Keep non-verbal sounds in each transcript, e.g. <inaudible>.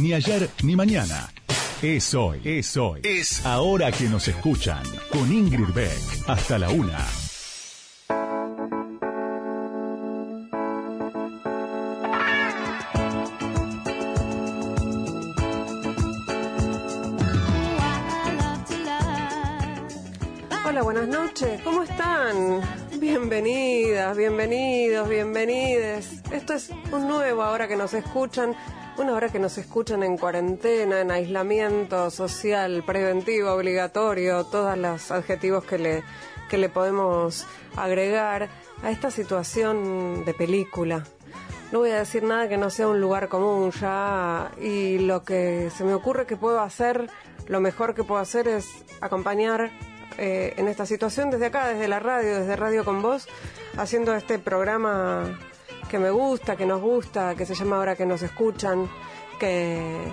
ni ayer ni mañana. Es hoy, es hoy. Es ahora que nos escuchan. Con Ingrid Beck. Hasta la una. Hola, buenas noches. ¿Cómo están? Bienvenidas, bienvenidos, bienvenides. Esto es un nuevo ahora que nos escuchan, una hora que nos escuchan en cuarentena, en aislamiento social, preventivo, obligatorio, todos los adjetivos que le, que le podemos agregar a esta situación de película. No voy a decir nada que no sea un lugar común ya y lo que se me ocurre que puedo hacer, lo mejor que puedo hacer es acompañar eh, en esta situación desde acá, desde la radio, desde Radio con Vos, haciendo este programa que me gusta, que nos gusta, que se llama Ahora que nos escuchan, que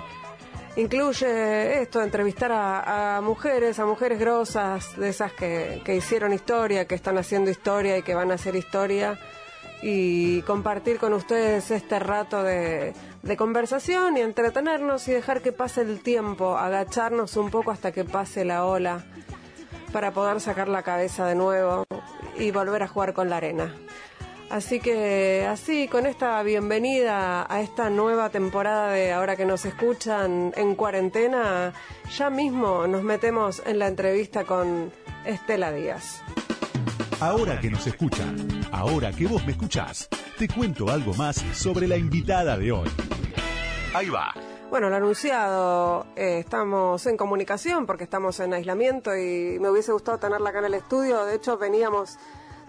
incluye esto, entrevistar a, a mujeres, a mujeres grosas, de esas que, que hicieron historia, que están haciendo historia y que van a hacer historia y compartir con ustedes este rato de, de, conversación y entretenernos y dejar que pase el tiempo, agacharnos un poco hasta que pase la ola para poder sacar la cabeza de nuevo y volver a jugar con la arena. Así que así, con esta bienvenida a esta nueva temporada de Ahora que nos escuchan en cuarentena, ya mismo nos metemos en la entrevista con Estela Díaz. Ahora que nos escuchan, ahora que vos me escuchás, te cuento algo más sobre la invitada de hoy. Ahí va. Bueno, lo anunciado, eh, estamos en comunicación porque estamos en aislamiento y me hubiese gustado tenerla acá en el estudio. De hecho, veníamos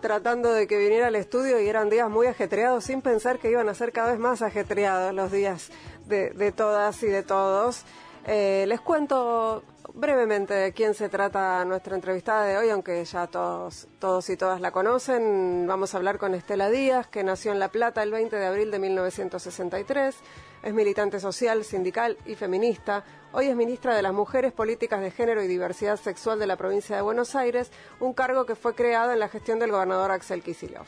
tratando de que viniera al estudio y eran días muy ajetreados sin pensar que iban a ser cada vez más ajetreados los días de, de todas y de todos. Eh, les cuento brevemente de quién se trata nuestra entrevistada de hoy, aunque ya todos, todos y todas la conocen. Vamos a hablar con Estela Díaz, que nació en La Plata el 20 de abril de 1963. Es militante social, sindical y feminista. Hoy es ministra de las Mujeres, Políticas de Género y Diversidad Sexual de la provincia de Buenos Aires, un cargo que fue creado en la gestión del gobernador Axel Kicillof.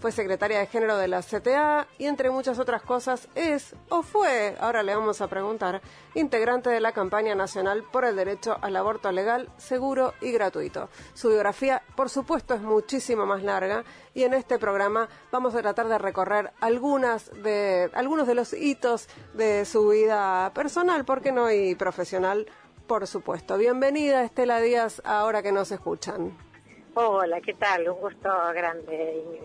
Fue secretaria de Género de la CTA y, entre muchas otras cosas, es o fue, ahora le vamos a preguntar, integrante de la campaña nacional por el derecho al aborto legal, seguro y gratuito. Su biografía, por supuesto, es muchísimo más larga y en este programa vamos a tratar de recorrer algunas de, algunos de los hitos de su vida personal, ¿por qué no? Y profesional, por supuesto. Bienvenida, Estela Díaz, ahora que nos escuchan. Hola, ¿qué tal? Un gusto grande.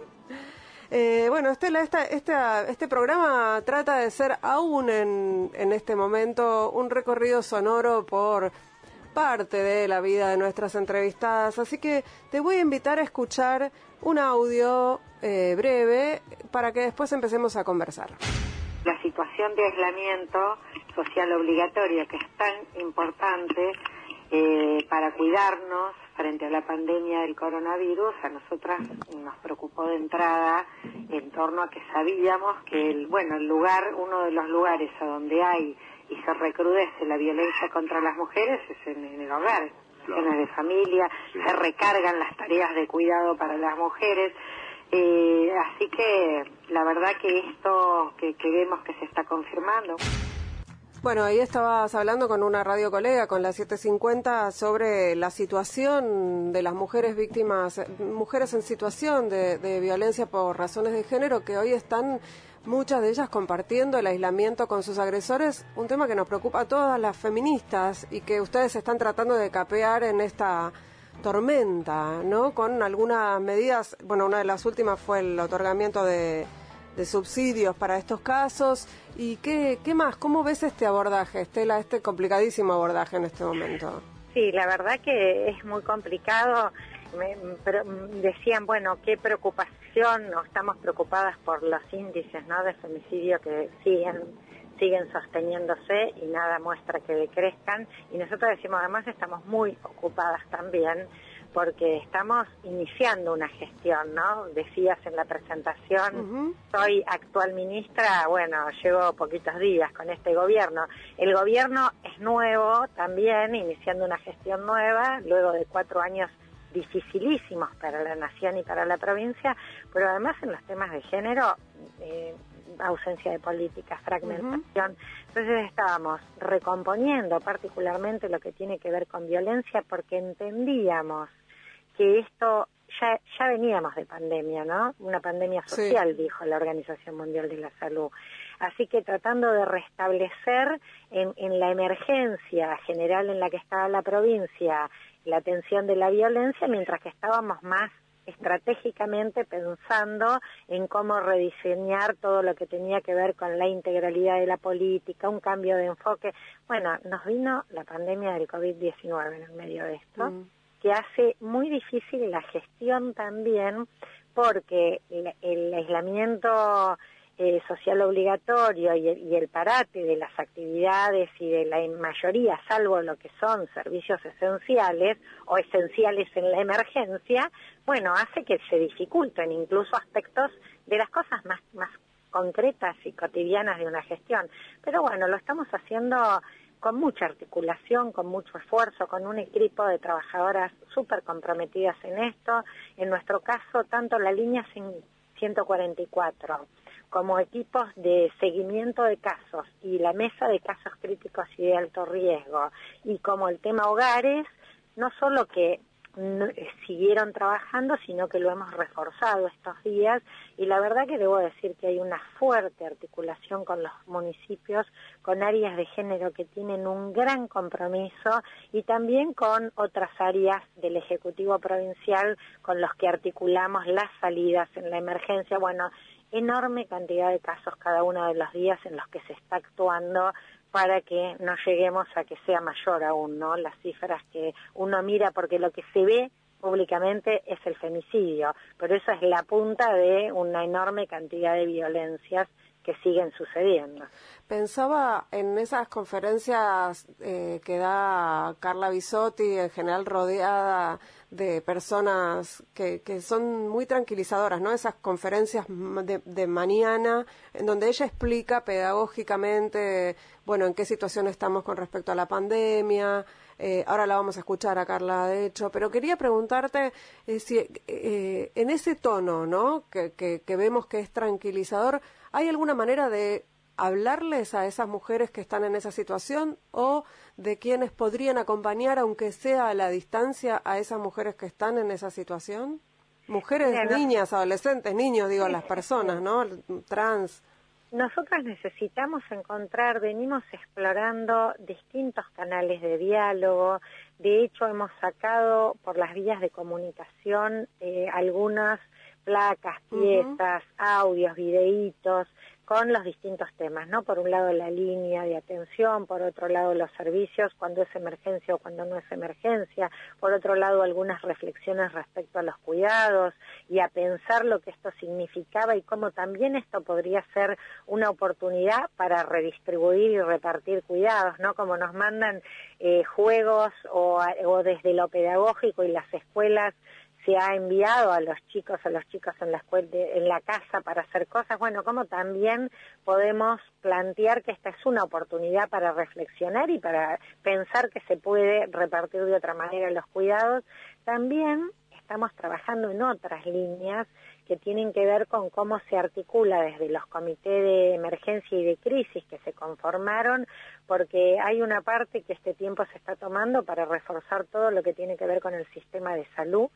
Eh, bueno, Estela, esta, esta, este programa trata de ser aún en, en este momento un recorrido sonoro por parte de la vida de nuestras entrevistadas, así que te voy a invitar a escuchar un audio eh, breve para que después empecemos a conversar. La situación de aislamiento social obligatorio que es tan importante eh, para cuidarnos frente a la pandemia del coronavirus, a nosotras nos preocupó de entrada en torno a que sabíamos que el, bueno, el lugar, uno de los lugares a donde hay y se recrudece la violencia contra las mujeres es en, en el hogar, claro. de familia, sí. se recargan las tareas de cuidado para las mujeres. Eh, así que la verdad que esto que, que vemos que se está confirmando. Bueno, ahí estabas hablando con una radio colega, con la 750, sobre la situación de las mujeres víctimas, mujeres en situación de, de, violencia por razones de género, que hoy están muchas de ellas compartiendo el aislamiento con sus agresores, un tema que nos preocupa a todas las feministas y que ustedes están tratando de capear en esta tormenta, ¿no? Con algunas medidas, bueno, una de las últimas fue el otorgamiento de de subsidios para estos casos. ¿Y qué, qué más? ¿Cómo ves este abordaje, Estela, este complicadísimo abordaje en este momento? Sí, la verdad que es muy complicado. Me, pero decían, bueno, qué preocupación, no estamos preocupadas por los índices ¿no? de femicidio que siguen siguen sosteniéndose y nada muestra que decrezcan. Y nosotros decimos, además, estamos muy ocupadas también porque estamos iniciando una gestión, ¿no? Decías en la presentación, uh -huh. soy actual ministra, bueno, llevo poquitos días con este gobierno. El gobierno es nuevo también, iniciando una gestión nueva, luego de cuatro años dificilísimos para la nación y para la provincia, pero además en los temas de género, eh, ausencia de política, fragmentación. Entonces estábamos recomponiendo particularmente lo que tiene que ver con violencia porque entendíamos que esto ya, ya veníamos de pandemia, ¿no? Una pandemia social, dijo la Organización Mundial de la Salud. Así que tratando de restablecer en, en la emergencia general en la que estaba la provincia la atención de la violencia, mientras que estábamos más estratégicamente pensando en cómo rediseñar todo lo que tenía que ver con la integralidad de la política, un cambio de enfoque. Bueno, nos vino la pandemia del COVID-19 en el medio de esto, mm. que hace muy difícil la gestión también porque el aislamiento eh, social obligatorio y el, parate de las actividades y de la mayoría, salvo lo que son servicios esenciales o esenciales en la emergencia, bueno, hace que se dificulten incluso aspectos de las cosas más, más concretas y cotidianas de una gestión. Pero bueno, lo estamos haciendo con mucha articulación, con mucho esfuerzo, con un equipo de trabajadoras súper comprometidas en esto. En nuestro caso, tanto la línea 144 como equipos de seguimiento de casos y la mesa de casos críticos y de alto riesgo y como el tema hogares, no solo que eh, siguieron trabajando, sino que lo hemos reforzado estos días y la verdad que debo decir que hay una fuerte articulación con los municipios, con áreas de género que tienen un gran compromiso y también con otras áreas del Ejecutivo Provincial con los que articulamos las salidas en la emergencia. Bueno, enorme cantidad de casos cada uno de los días en los que se está actuando para que no lleguemos a que sea mayor aún, ¿no? Las cifras que uno mira, porque lo que se ve públicamente es el femicidio, pero eso es la punta de una enorme cantidad de violencias que siguen sucediendo. Pensaba en esas conferencias eh, que da Carla Bisotti, en general rodeada de personas que, que son muy tranquilizadoras, ¿no? Esas conferencias de, de, mañana en donde ella explica pedagógicamente, bueno, en qué situación estamos con respecto a la pandemia. Eh, ahora la vamos a escuchar a Carla, de hecho, pero quería preguntarte eh, si eh, en ese tono, ¿no? Que, que, que vemos que es tranquilizador, ¿hay alguna manera de hablarles a esas mujeres que están en esa situación o de quienes podrían acompañar, aunque sea a la distancia, a esas mujeres que están en esa situación? Mujeres, niñas, adolescentes, niños, digo, las personas, ¿no? Trans. Nosotras necesitamos encontrar, venimos explorando distintos canales de diálogo, de hecho hemos sacado por las vías de comunicación eh, algunas placas, piezas, audios, videitos, con los distintos temas, ¿no? Por un lado la línea de atención, por otro lado los servicios cuando es emergencia o cuando no es emergencia, por otro lado algunas reflexiones respecto a los cuidados y a pensar lo que esto significaba y cómo también esto podría ser una oportunidad para redistribuir y repartir cuidados, ¿no? Como nos mandan eh, juegos o, o desde lo pedagógico y las escuelas se ha enviado a los chicos, a los chicos en la escuela, en la casa para hacer cosas, bueno, como también podemos plantear que esta es una oportunidad para reflexionar y para pensar que se puede repartir de otra manera los cuidados. También estamos trabajando en otras líneas que tienen que ver con cómo se articula desde los comités de emergencia y de crisis que se conformaron, porque hay una parte que este tiempo se está tomando para reforzar todo lo que tiene que ver con el sistema de salud.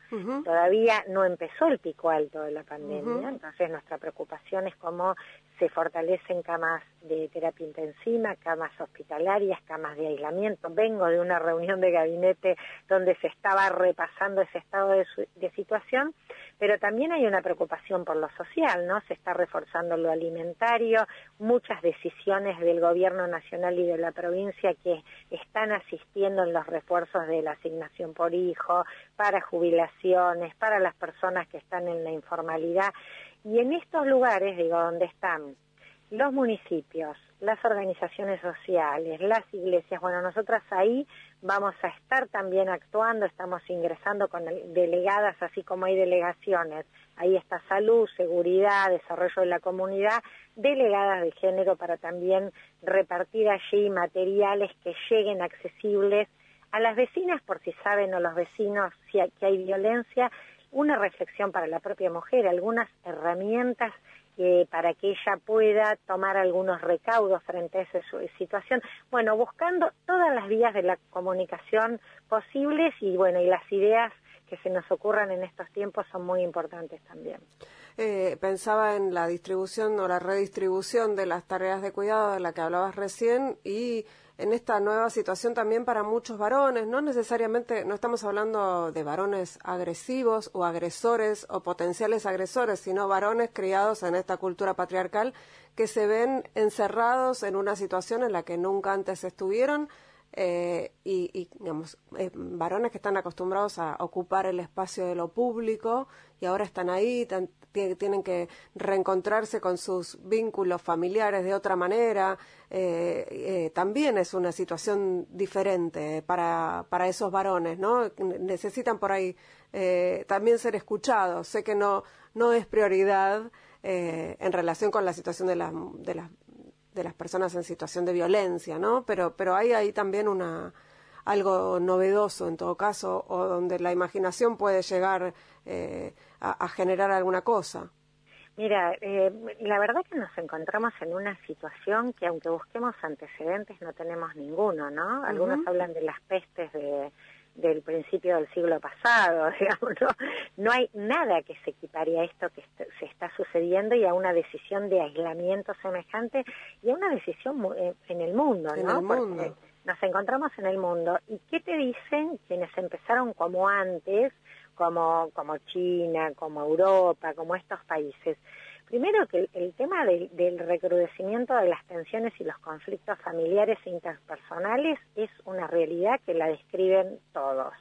Todavía no empezó el pico alto de la pandemia, entonces nuestra preocupación es cómo se fortalecen camas de terapia intensiva, camas hospitalarias, camas de aislamiento. Vengo de una reunión de gabinete donde se estaba repasando ese estado de, de situación, pero también hay una preocupación por lo social, ¿no? Se está reforzando lo alimentario, muchas decisiones del gobierno nacional y de la provincia que están asistiendo en los refuerzos de la asignación por hijo, para jubilaciones, para las personas que están en la informalidad. Y en estos lugares, digo, donde están los municipios, las organizaciones sociales, las iglesias, bueno, nosotras ahí vamos a estar también actuando, estamos ingresando con delegadas, así como hay delegaciones, ahí está salud, seguridad, desarrollo de la comunidad, delegadas de género para también repartir allí materiales que lleguen accesibles a las vecinas por si saben o los vecinos si que hay violencia, una reflexión para la propia mujer, algunas herramientas que para que ella pueda tomar algunos recaudos frente a esa situación. Bueno, buscando todas las vías de la comunicación posibles y bueno, y las ideas que se nos ocurran en estos tiempos son muy importantes también. Eh, pensaba en la distribución o la redistribución de las tareas de cuidado de la que hablabas recién y en esta nueva situación también para muchos varones, no necesariamente, no estamos hablando de varones agresivos o agresores o potenciales agresores, sino varones criados en esta cultura patriarcal que se ven encerrados en una situación en la que nunca antes estuvieron eh, y, digamos, eh, varones que están acostumbrados a ocupar el espacio de lo público y ahora están ahí, tienen que reencontrarse con sus vínculos familiares de otra manera. Eh, también es una situación diferente para, para esos varones, ¿no? Necesitan por ahí también ser escuchados. Sé que no, no es prioridad en relación con la situación de, las de las de las personas en situación de violencia, ¿no? Pero, pero hay ahí también una algo novedoso en todo caso, o donde la imaginación puede llegar eh, a, generar alguna cosa. Mira, eh, la verdad que nos encontramos en una situación que aunque busquemos antecedentes no tenemos ninguno, ¿no? Algunos hablan de las pestes de, del principio del siglo pasado, <laughs> digamos, ¿no? no hay nada que se equipare a esto que se está sucediendo y a una decisión de aislamiento semejante y a una decisión eh, en el mundo, ¿no? mundo. nos encontramos en el mundo. ¿Y qué te dicen quienes empezaron como antes, como, como China, como Europa, como estos países? Primero que el, tema del, recrudecimiento de las tensiones y los conflictos familiares e interpersonales es una realidad que la describen todos.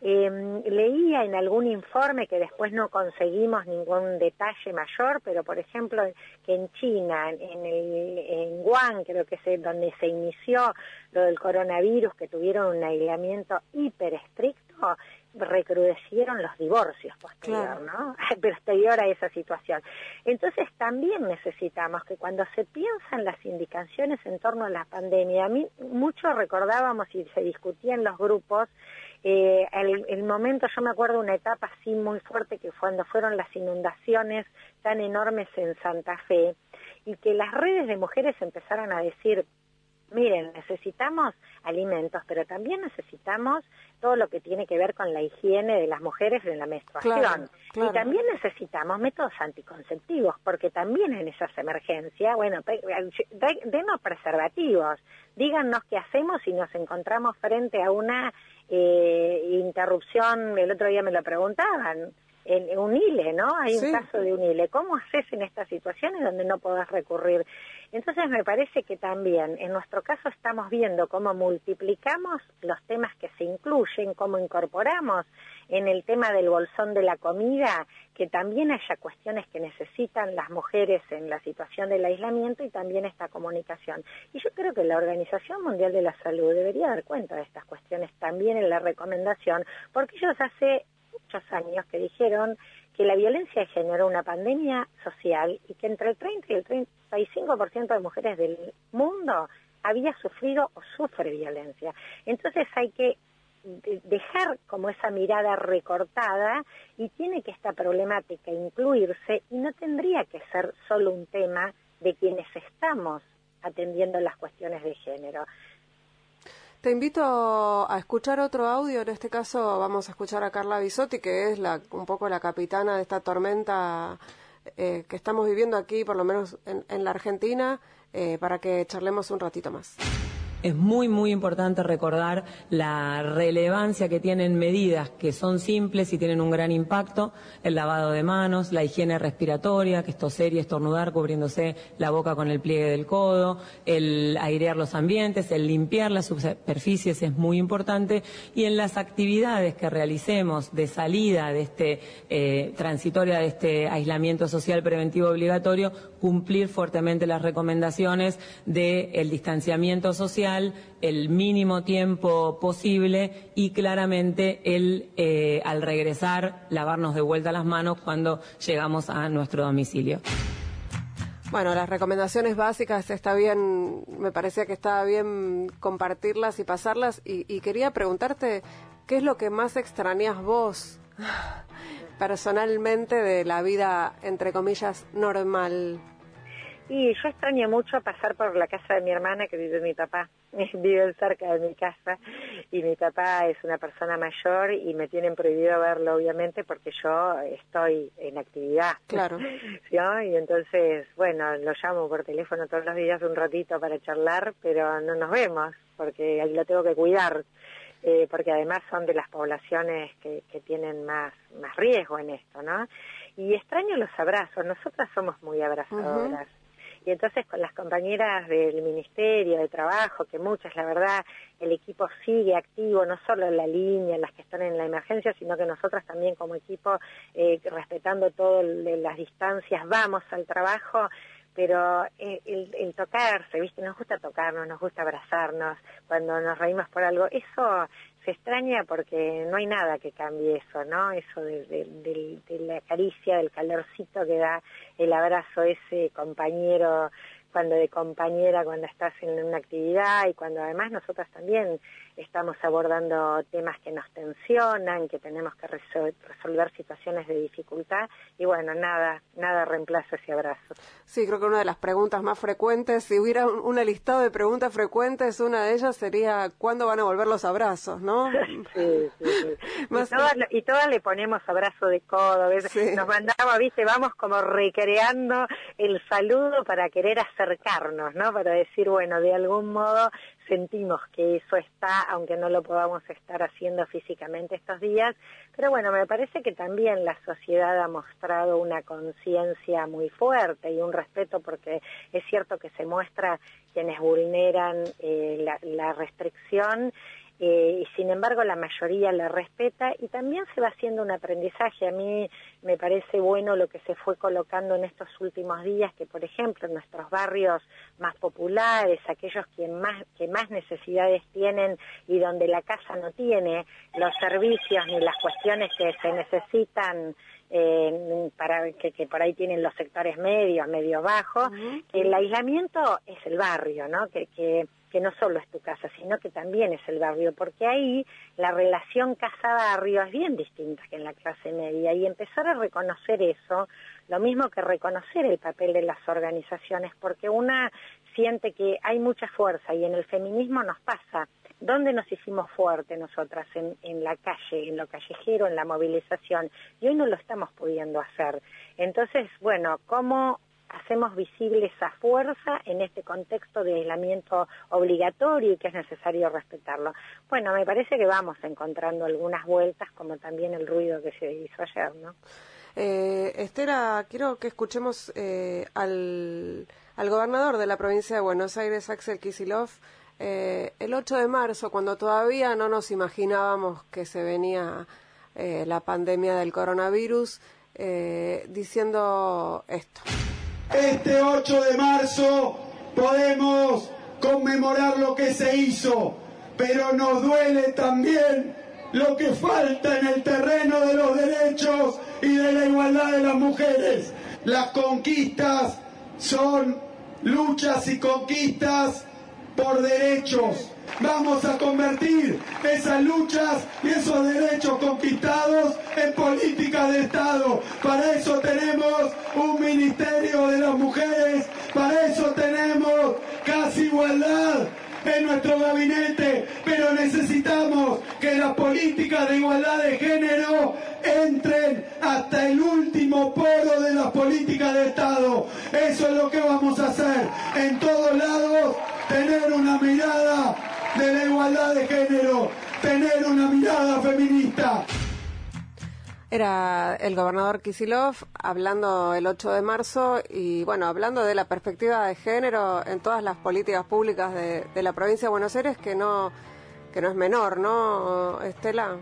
Em, leía en algún informe que después no conseguimos ningún detalle mayor, pero por ejemplo que en China, en, el, en Wuhan, creo que es donde se inició lo del coronavirus, que tuvieron un aislamiento hiper estricto, recrudecieron los divorcios posterior, ¿no? <laughs> posterior a esa situación. Entonces también necesitamos que cuando se piensan las indicaciones en torno a la pandemia, a mí mucho recordábamos y se discutía en los grupos eh, el, momento, yo me acuerdo una etapa así muy fuerte que cuando fueron las inundaciones tan enormes en Santa Fe y que las redes de mujeres empezaron a decir, miren, necesitamos alimentos, pero también necesitamos todo lo que tiene que ver con la higiene de las mujeres en la menstruación. Y también necesitamos métodos anticonceptivos, porque también en esas emergencias, bueno, denos preservativos, díganos qué hacemos si nos encontramos frente a una eh, interrupción, el otro día me lo preguntaban, en un hile, ¿no? Hay un caso de un hile. ¿Cómo haces en estas situaciones donde no podés recurrir? Entonces me parece que también en nuestro caso estamos viendo cómo multiplicamos los temas que se incluyen, cómo incorporamos en el tema del bolsón de la comida, que también haya cuestiones que necesitan las mujeres en la situación del aislamiento y también esta comunicación. Y yo creo que la Organización Mundial de la Salud debería dar cuenta de estas cuestiones también en la recomendación, porque ellos hace muchos años que dijeron que la violencia generó una pandemia social y que entre el 30 y el 35% de mujeres del mundo había sufrido o sufre violencia. Entonces hay que dejar como esa mirada recortada y tiene que esta problemática incluirse y no tendría que ser solo un tema de quienes estamos atendiendo las cuestiones de género. Te invito a escuchar otro audio. En este caso vamos a escuchar a Carla Bisotti, que es la, un poco la capitana de esta tormenta eh, que estamos viviendo aquí, por lo menos en, la Argentina, eh, para que charlemos un ratito más. Es muy, muy importante recordar la relevancia que tienen medidas que son simples y tienen un gran impacto, el lavado de manos, la higiene respiratoria, que es toser y estornudar cubriéndose la boca con el pliegue del codo, el airear los ambientes, el limpiar las superficies es muy importante y en las actividades que realicemos de salida de este eh, transitoria de este aislamiento social preventivo obligatorio, cumplir fuertemente las recomendaciones del distanciamiento social el mínimo tiempo posible y claramente el, eh, al regresar, lavarnos de vuelta las manos cuando llegamos a nuestro domicilio. Bueno, las recomendaciones básicas está bien, me parecía que estaba bien compartirlas y pasarlas y, quería preguntarte qué es lo que más extrañas vos <laughs> personalmente de la vida, entre comillas, normal? Y yo extraño mucho pasar por la casa de mi hermana que vive mi papá, <laughs> vive cerca de mi casa y mi papá es una persona mayor y me tienen prohibido verlo obviamente porque yo estoy en actividad. Claro. <laughs> Y entonces, bueno, lo llamo por teléfono todos los días un ratito para charlar, pero no nos vemos porque lo tengo que cuidar. Eh, porque además son de las poblaciones que, que tienen más, más riesgo en esto, ¿no? Y extraño los abrazos, nosotras somos muy abrazadoras. Y entonces con las compañeras del Ministerio de Trabajo, que muchas, la verdad, el equipo sigue activo, no solo en la línea, las que están en la emergencia, sino que nosotras también como equipo, eh, respetando todas las distancias, vamos al trabajo pero eh, el, el, tocarse, ¿viste? Nos gusta tocarnos, nos gusta abrazarnos, cuando nos reímos por algo, eso se extraña porque no hay nada que cambie eso, ¿no? Eso de, de, de, la caricia, del calorcito que da el abrazo ese compañero cuando de compañera, cuando estás en una actividad y cuando además nosotras también estamos abordando temas que nos tensionan, que tenemos que resolver situaciones de dificultad y bueno, nada, nada reemplaza ese abrazo. Sí, creo que una de las preguntas más frecuentes, si hubiera un, listado de preguntas frecuentes, una de ellas sería ¿cuándo van a volver los abrazos? ¿no? <laughs> sí, sí, sí. <laughs> y, todas, le ponemos abrazo de codo, nos mandamos, viste, vamos como recreando el saludo para querer acercarnos, ¿no? Para decir, bueno, de algún modo sentimos que eso está, aunque no lo podamos estar haciendo físicamente estos días. Pero bueno, me parece que también la sociedad ha mostrado una conciencia muy fuerte y un respeto porque es cierto que se muestra quienes vulneran eh, la, la restricción eh, y sin embargo la mayoría la respeta y también se va haciendo un aprendizaje. A mí me parece bueno lo que se fue colocando en estos últimos días, que por ejemplo en nuestros barrios más populares, aquellos que más, que más necesidades tienen y donde la casa no tiene los servicios ni las cuestiones que se necesitan eh, para que, que, por ahí tienen los sectores medios, medio bajos, el aislamiento es el barrio, ¿no? Que, que que no solo es tu casa, sino que también es el barrio, porque ahí la relación casa-barrio es bien distinta que en la clase media y empezar a reconocer eso, lo mismo que reconocer el papel de las organizaciones, porque una siente que hay mucha fuerza y en el feminismo nos pasa. ¿Dónde nos hicimos fuertes nosotras? En, en la calle, en lo callejero, en la movilización. Y hoy no lo estamos pudiendo hacer. Entonces, bueno, ¿cómo hacemos visible esa fuerza en este contexto de aislamiento obligatorio y que es necesario respetarlo. Bueno, me parece que vamos encontrando algunas vueltas, como también el ruido que se hizo ayer, ¿no? Eh, Estela, quiero que escuchemos eh, al, al gobernador de la provincia de Buenos Aires, Axel Kisilov, eh, el 8 de marzo, cuando todavía no nos imaginábamos que se venía eh, la pandemia del coronavirus, eh, diciendo esto. Este 8 de marzo podemos conmemorar lo que se hizo, pero nos duele también lo que falta en el terreno de los derechos y de la igualdad de las mujeres. Las conquistas son luchas y conquistas por derechos vamos a convertir esas luchas y esos derechos conquistados en política de Estado. Para eso tenemos un Ministerio de las Mujeres, para eso tenemos casi igualdad en nuestro gabinete, pero necesitamos que las políticas de igualdad de género entren hasta el último poro de las políticas de Estado. Eso es lo que vamos a hacer en todos lados, tener una mirada de la igualdad de género, tener una mirada feminista. Era el gobernador Kisilov hablando el 8 de marzo y bueno, hablando de la perspectiva de género en todas las políticas públicas de, de la provincia de Buenos Aires que no, que no es menor, ¿no, Estela?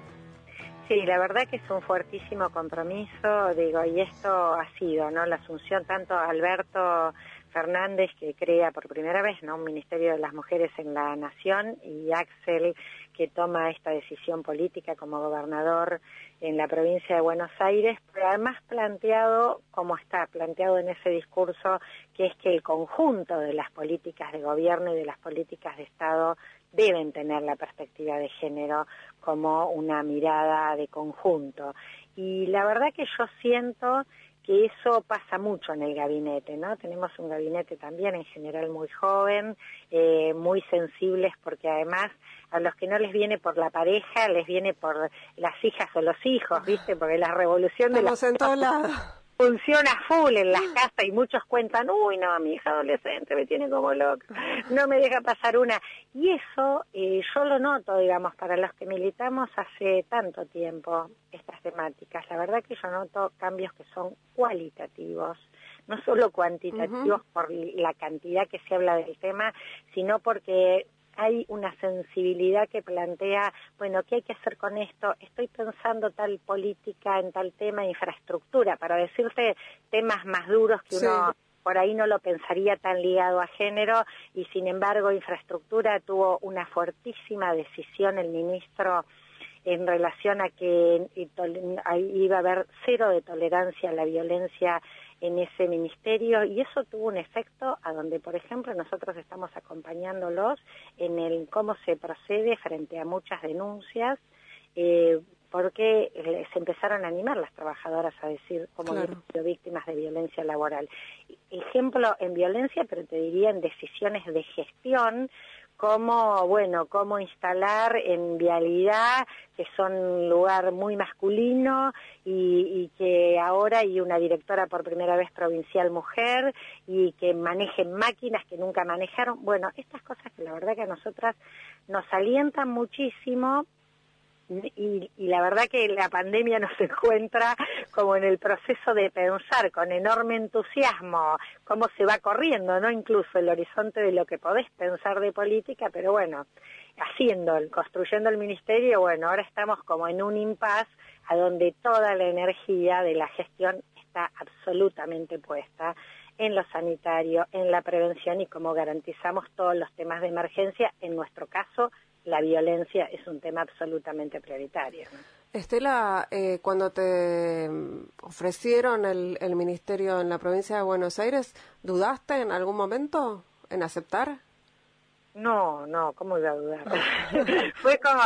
Sí, la verdad que es un fuertísimo compromiso, digo, y esto ha sido, ¿no? La asunción tanto Alberto Fernández, que crea por primera vez un Ministerio de las Mujeres en la Nación, y Axel, que toma esta decisión política como gobernador en la provincia de Buenos Aires, pero además planteado, como está planteado en ese discurso, que es que el conjunto de las políticas de gobierno y de las políticas de Estado deben tener la perspectiva de género como una mirada de conjunto. Y la verdad que yo siento que eso pasa mucho en el gabinete, ¿no? Tenemos un gabinete también en general muy joven, eh, muy sensibles porque además a los que no les viene por la pareja, les viene por las hijas o los hijos, ¿viste? Porque la revolución de los... en todos lados funciona full en las casas y muchos cuentan, uy, no, mi hija adolescente me tiene como loca, no me deja pasar una. Y eso eh, yo lo noto, digamos, para los que militamos hace tanto tiempo estas temáticas. La verdad que yo noto cambios que son cualitativos, no solo cuantitativos por la cantidad que se habla del tema, sino porque hay una sensibilidad que plantea, bueno, ¿qué hay que hacer con esto? Estoy pensando tal política en tal tema, infraestructura, para decirte temas más duros que uno por ahí no lo pensaría tan ligado a género y sin embargo infraestructura tuvo una fuertísima decisión el ministro en relación a que iba a haber cero de tolerancia a la violencia en ese ministerio y eso tuvo un efecto a donde, por ejemplo, nosotros estamos acompañándolos en el cómo se procede frente a muchas denuncias, eh, porque se empezaron a animar las trabajadoras a decir como víctimas de violencia laboral. Ejemplo en violencia, pero te diría en decisiones de gestión, cómo, bueno, cómo instalar en vialidad, que son un lugar muy masculino y, que ahora hay una directora por primera vez provincial mujer y que manejen máquinas que nunca manejaron. Bueno, estas cosas que la verdad que a nosotras nos alientan muchísimo y, la verdad que la pandemia nos <laughs> encuentra como en el proceso de pensar con enorme entusiasmo cómo se va corriendo, ¿no? Incluso el horizonte de lo que podés pensar de política, pero bueno, haciendo, construyendo el ministerio, bueno, ahora estamos como en un impas a donde toda la energía de la gestión está absolutamente puesta en lo sanitario, en la prevención y cómo garantizamos todos los temas de emergencia, en nuestro caso, la violencia es un tema absolutamente prioritario. Estela, eh, cuando te ofrecieron el, el, ministerio en la provincia de Buenos Aires, ¿dudaste en algún momento en aceptar? No, no, ¿cómo iba a dudar? <laughs> fue como,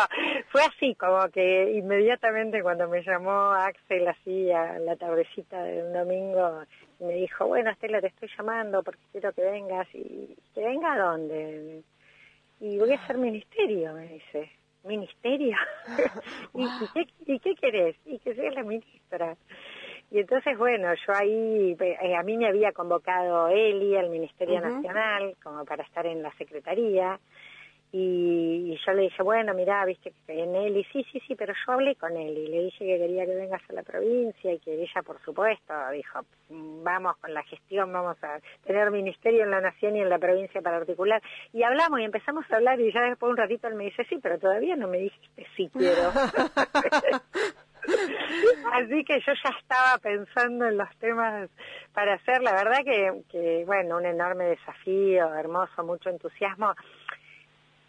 fue así, como que inmediatamente cuando me llamó Axel así a la tardecita del domingo, me dijo, bueno, Estela, te estoy llamando porque quiero que vengas. ¿Y que venga a dónde? Y voy a hacer ministerio, me dice. ¿Ministerio? <laughs> ¿Y, qué, ¿Y qué querés? Y que sea la ministra. Y entonces, bueno, yo ahí, eh, a mí me había convocado Eli al Ministerio Nacional como para estar en la Secretaría y, yo le dije, bueno, mira, viste que en él, y sí, sí, sí, pero yo hablé con él y le dije que quería que vengas a la provincia y que ella, por supuesto, dijo, vamos con la gestión, vamos a tener ministerio en la nación y en la provincia para articular. Y hablamos y empezamos a hablar y ya después de un ratito él me dice, sí, pero todavía no me dijiste sí quiero. <laughs> Así que yo ya estaba pensando en los temas para hacer, la verdad que, que, bueno, un enorme desafío, hermoso, mucho entusiasmo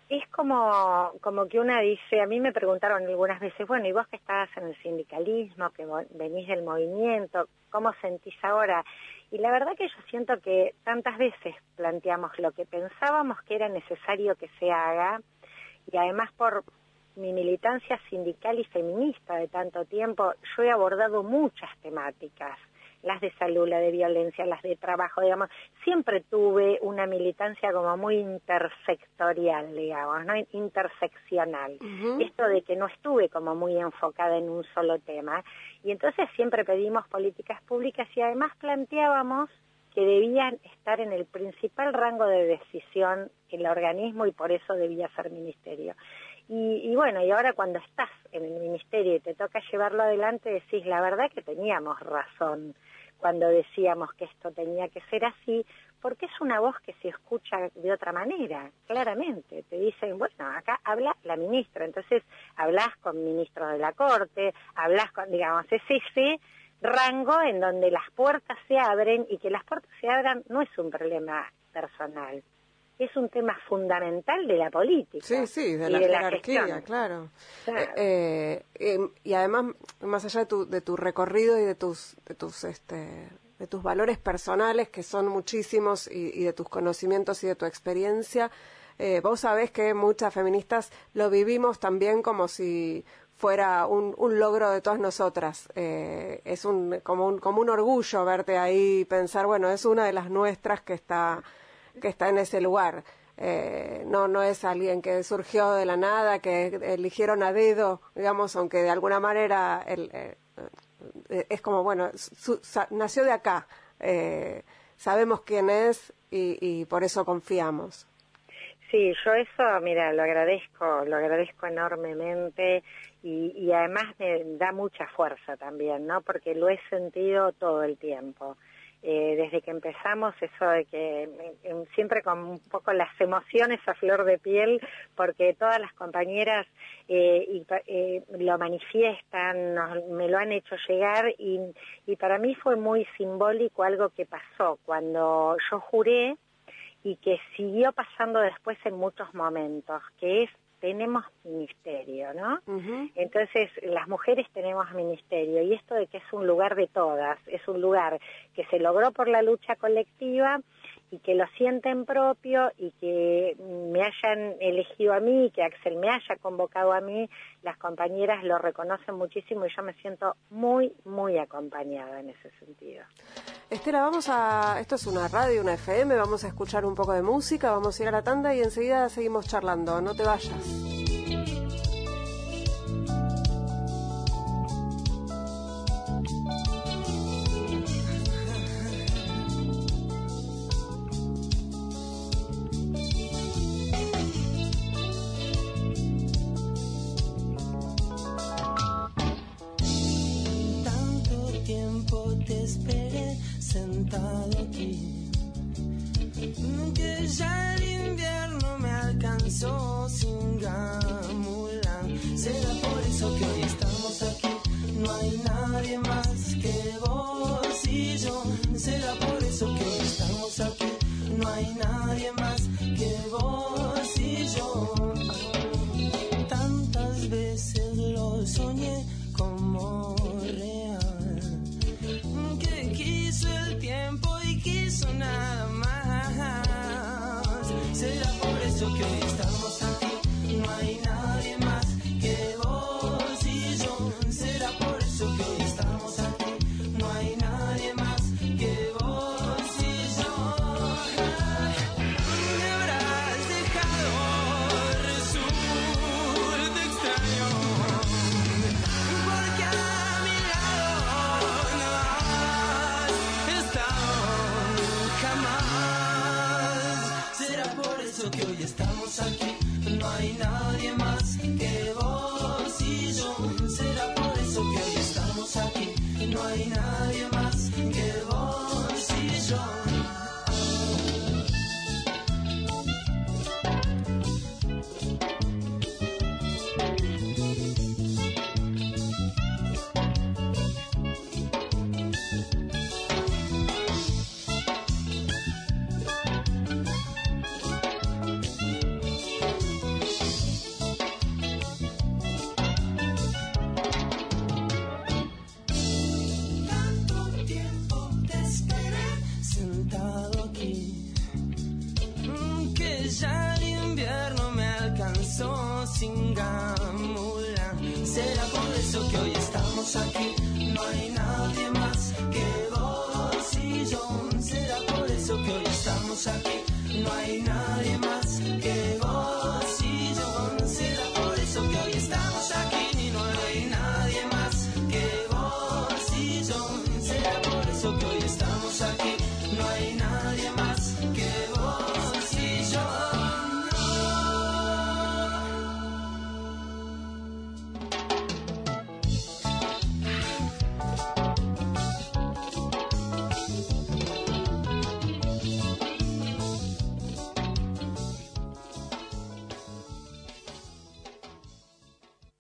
es como, como que una dice, a mí me preguntaron algunas veces, bueno, ¿y vos que estabas en el sindicalismo, que venís del movimiento, cómo sentís ahora? Y la verdad que yo siento que tantas veces planteamos lo que pensábamos que era necesario que se haga, y además por mi militancia sindical y feminista de tanto tiempo, yo he abordado muchas temáticas las de salud, las de violencia, las de trabajo, digamos, siempre tuve una militancia como muy intersectorial, digamos, ¿no? Interseccional. Esto de que no estuve como muy enfocada en un solo tema. Y entonces siempre pedimos políticas públicas y además planteábamos que debían estar en el principal rango de decisión el organismo y por eso debía ser ministerio. Y, bueno, y ahora cuando estás en el ministerio y te toca llevarlo adelante, decís, la verdad que teníamos razón cuando decíamos que esto tenía que ser así, porque es una voz que se escucha de otra manera, claramente. Te dicen, bueno, acá habla la ministra, entonces hablas con ministros de la Corte, hablas con, digamos, es ese rango en donde las puertas se abren y que las puertas se abran no es un problema personal, es un tema fundamental de la política. Sí, sí, de la jerarquía, claro. Eh, eh, y además, más allá de tu, de tu recorrido y de tus, de tus, este, de tus valores personales, que son muchísimos, y, de tus conocimientos y de tu experiencia, Eh, vos sabés que muchas feministas lo vivimos también como si fuera un, un logro de todas nosotras. Eh, es un, como, un, como un orgullo verte ahí y pensar, bueno, es una de las nuestras que está, que está en ese lugar. Eh, no, no es alguien que surgió de la nada, que eligieron a dedo, digamos, aunque de alguna manera eh, eh, es como, bueno, nació de acá. sabemos quién es y, y por eso confiamos. Sí, yo eso, mira, lo agradezco, lo agradezco enormemente y, y, además me da mucha fuerza también, ¿no? Porque lo he sentido todo el tiempo. Eh, desde que empezamos, eso de que eh, siempre con un poco las emociones a flor de piel, porque todas las compañeras eh, lo manifiestan, me lo han hecho llegar y para mí fue muy simbólico algo que pasó. Cuando yo juré y que siguió pasando después en muchos momentos, que es tenemos ministerio, ¿no? Entonces, las mujeres tenemos ministerio y esto de que es un lugar de todas, es un lugar que se logró por la lucha colectiva y que lo sienten propio y que me hayan elegido a mí, que Axel me haya convocado a mí, las compañeras lo reconocen muchísimo y yo me siento muy, muy acompañada en ese sentido. Estela, vamos a, esto es una radio, una FM, vamos a escuchar un poco de música, vamos a ir a la tanda y enseguida seguimos charlando, no te vayas.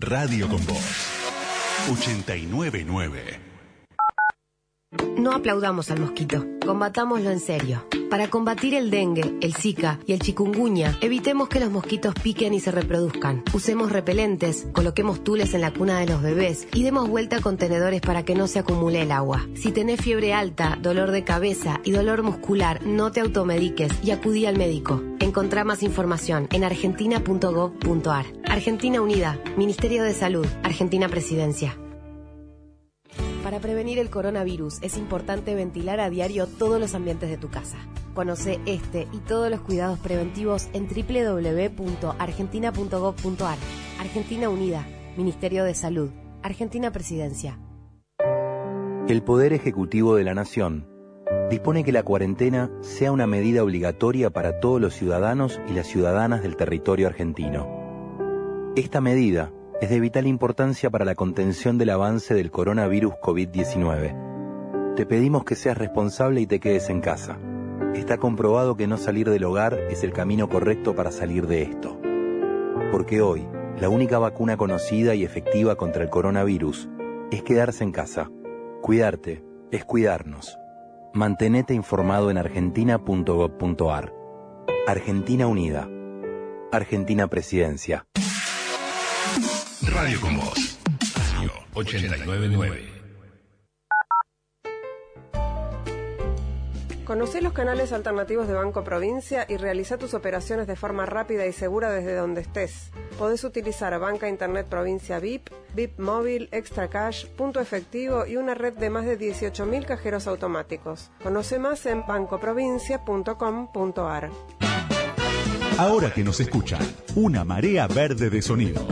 Radio con Voz 899. No aplaudamos al mosquito, combatámoslo en serio. Para combatir el dengue, el zika y el chikungunya, evitemos que los mosquitos piquen y se reproduzcan. Usemos repelentes, coloquemos tules en la cuna de los bebés y demos vuelta a contenedores para que no se acumule el agua. Si tenés fiebre alta, dolor de cabeza y dolor muscular, no te automediques y acudí al médico. Encontrá más información en argentina.gov.ar. Argentina Unida, Ministerio de Salud, Argentina Presidencia. Para prevenir el coronavirus es importante ventilar a diario todos los ambientes de tu casa. Conoce este y todos los cuidados preventivos en www.argentina.gov.ar. Argentina Unida, Ministerio de Salud, Argentina Presidencia. El Poder Ejecutivo de la Nación dispone que la cuarentena sea una medida obligatoria para todos los ciudadanos y las ciudadanas del territorio argentino. Esta medida es de vital importancia para la contención del avance del coronavirus COVID-19. Te pedimos que seas responsable y te quedes en casa. Está comprobado que no salir del hogar es el camino correcto para salir de esto. Porque hoy, la única vacuna conocida y efectiva contra el coronavirus es quedarse en casa. Cuidarte es cuidarnos. Mantenete informado en argentina.gov.ar. Argentina Unida. Argentina Presidencia. Radio con Voz. Radio 899. Conoce los canales alternativos de Banco Provincia y realiza tus operaciones de forma rápida y segura desde donde estés. Podés utilizar Banca Internet Provincia VIP, VIP Móvil, Extra Cash, Punto Efectivo y una red de más de 18.000 cajeros automáticos. Conoce más en bancoprovincia.com.ar. Ahora que nos escuchan, una marea verde de sonido.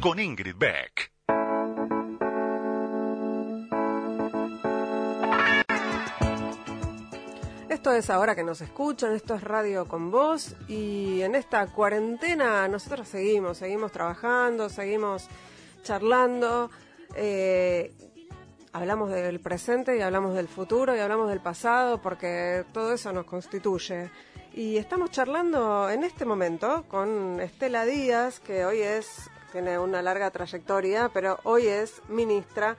Con Ingrid Beck. Es ahora que nos escuchan, esto es Radio con Voz y en esta cuarentena nosotros seguimos, seguimos trabajando, seguimos charlando, eh, hablamos del presente y hablamos del futuro y hablamos del pasado porque todo eso nos constituye. Y estamos charlando en este momento con Estela Díaz, que hoy es, tiene una larga trayectoria, pero hoy es ministra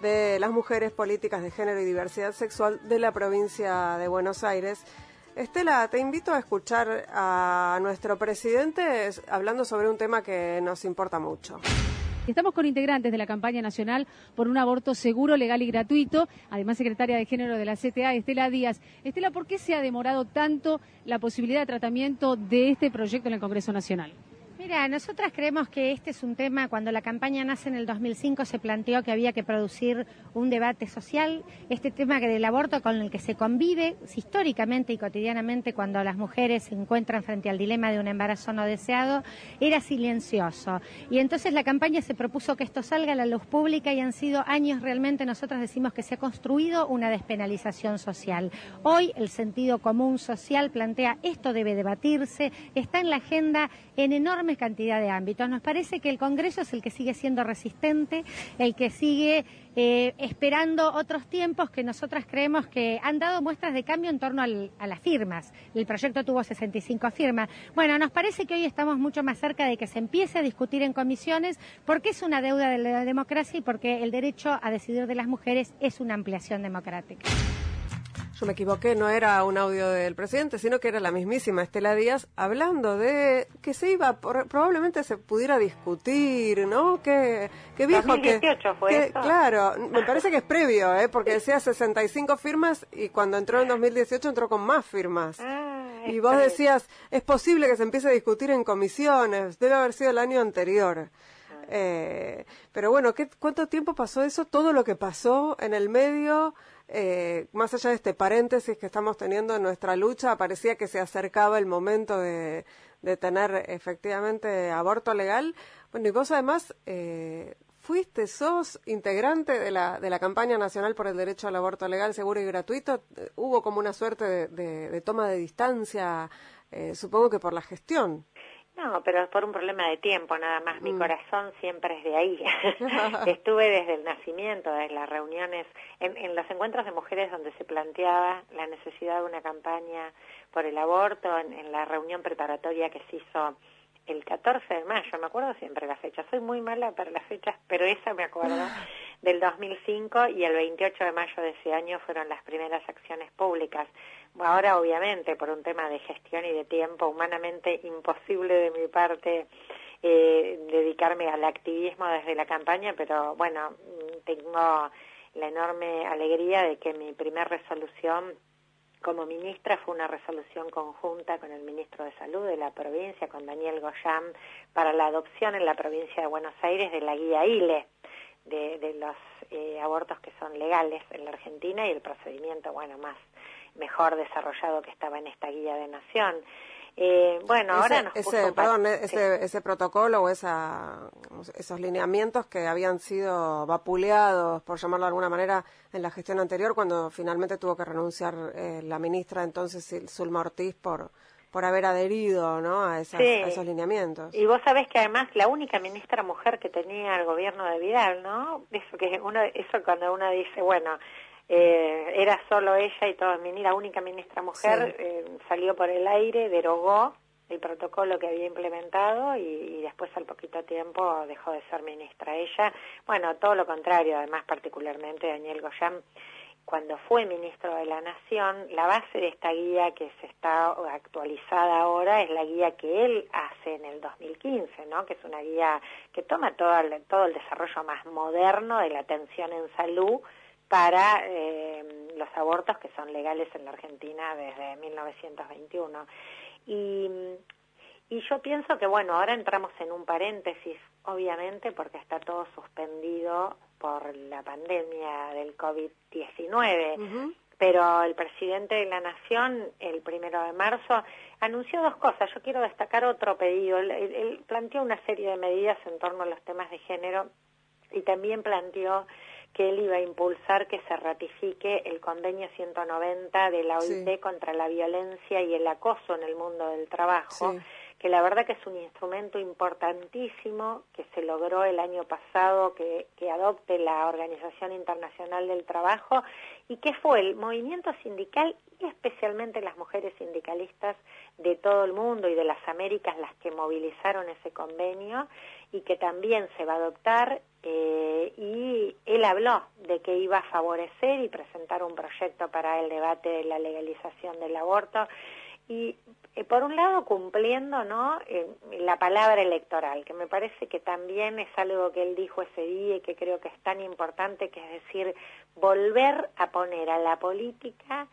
de las mujeres, políticas de género y diversidad sexual de la provincia de Buenos Aires. Estela, te invito a escuchar a nuestro presidente hablando sobre un tema que nos importa mucho. Estamos con integrantes de la campaña nacional por un aborto seguro, legal y gratuito, además secretaria de género de la CTA, Estela Díaz. Estela, ¿por qué se ha demorado tanto la posibilidad de tratamiento de este proyecto en el Congreso Nacional? Mira, nosotras creemos que este es un tema, cuando la campaña nace en el 2005 se planteó que había que producir un debate social, este tema del aborto con el que se convive históricamente y cotidianamente cuando las mujeres se encuentran frente al dilema de un embarazo no deseado, era silencioso. Y entonces la campaña se propuso que esto salga a la luz pública y han sido años realmente, nosotras decimos que se ha construido una despenalización social. Hoy el sentido común social plantea esto debe debatirse, está en la agenda en enorme cantidad de ámbitos. Nos parece que el Congreso es el que sigue siendo resistente, el que sigue eh, esperando otros tiempos que nosotras creemos que han dado muestras de cambio en torno a las firmas. El proyecto tuvo 65 firmas. Bueno, nos parece que hoy estamos mucho más cerca de que se empiece a discutir en comisiones porque es una deuda de la democracia y porque el derecho a decidir de las mujeres es una ampliación democrática. Yo me equivoqué, no era un audio del presidente, sino que era la mismísima Estela Díaz hablando de que se iba, probablemente se pudiera discutir, ¿no? Que, que dijo 2018 fue eso. Claro, me parece que es previo, ¿eh? Porque decía 65 firmas y cuando entró en 2018 entró con más firmas. Ah, y vos decías, es posible que se empiece a discutir en comisiones, debe haber sido el año anterior. Ah. Eh, pero bueno, ¿qué, ¿cuánto tiempo pasó eso? Todo lo que pasó en el medio, eh, más allá de este paréntesis que estamos teniendo en nuestra lucha, parecía que se acercaba el momento de, tener efectivamente aborto legal. Bueno, y vos además eh, fuiste, sos integrante de la, de la campaña nacional por el derecho al aborto legal, seguro y gratuito. Hubo como una suerte de, toma de distancia, eh, supongo que por la gestión. No, pero por un problema de tiempo nada más. Mi mm. corazón siempre es de ahí. <laughs> <laughs> Estuve desde el nacimiento, desde las reuniones, en, en, los encuentros de mujeres donde se planteaba la necesidad de una campaña por el aborto, en, la reunión preparatoria que se hizo el 14 de mayo, me acuerdo siempre la fecha. Soy muy mala para las fechas, pero esa me acuerdo. <laughs> del 2005 y el 28 de mayo de ese año fueron las primeras acciones públicas ahora obviamente por un tema de gestión y de tiempo humanamente imposible de mi parte eh, dedicarme al activismo desde la campaña, pero bueno, tengo la enorme alegría de que mi primer resolución como ministra fue una resolución conjunta con el ministro de Salud de la provincia, con Daniel Goyam, para la adopción en la provincia de Buenos Aires de la guía ILE, de, de los eh, abortos que son legales en la Argentina y el procedimiento, bueno, más mejor desarrollado que estaba en esta guía de nación. Eh, bueno, ahora nos ese, perdón, ese, ese protocolo o esa, esos lineamientos que habían sido vapuleados, por llamarlo de alguna manera, en la gestión anterior, cuando finalmente tuvo que renunciar eh, la ministra entonces Zulma Ortiz por por haber adherido ¿no? a, esos lineamientos. Y vos sabés que además la única ministra mujer que tenía el gobierno de Vidal, ¿no? Eso que uno, eso cuando uno dice, bueno, eh, era solo ella y toda la única ministra mujer, eh, salió por el aire, derogó el protocolo que había implementado y, después al poquito tiempo dejó de ser ministra ella. Bueno, todo lo contrario, además particularmente Daniel Goyam, cuando fue ministro de la Nación, la base de esta guía que se está actualizada ahora es la guía que él hace en el 2015, ¿no? que es una guía que toma todo el, todo el desarrollo más moderno de la atención en salud para eh, los abortos que son legales en la Argentina desde 1921. Y, y yo pienso que, bueno, ahora entramos en un paréntesis, obviamente, porque está todo suspendido por la pandemia del COVID-19. Pero el presidente de la Nación, el primero de marzo, anunció dos cosas. Yo quiero destacar otro pedido. él planteó una serie de medidas en torno a los temas de género y también planteó que él iba a impulsar que se ratifique el convenio 190 de la OIT contra la violencia y el acoso en el mundo del trabajo, que la verdad que es un instrumento importantísimo que se logró el año pasado que, que adopte la Organización Internacional del Trabajo y que fue el movimiento sindical y especialmente las mujeres sindicalistas de todo el mundo y de las Américas las que movilizaron ese convenio y que también se va a adoptar eh, y él habló de que iba a favorecer y presentar un proyecto para el debate de la legalización del aborto. Y eh, por un lado cumpliendo no eh, la palabra electoral que me parece que también es algo que él dijo ese día y que creo que es tan importante que es decir volver a poner a la política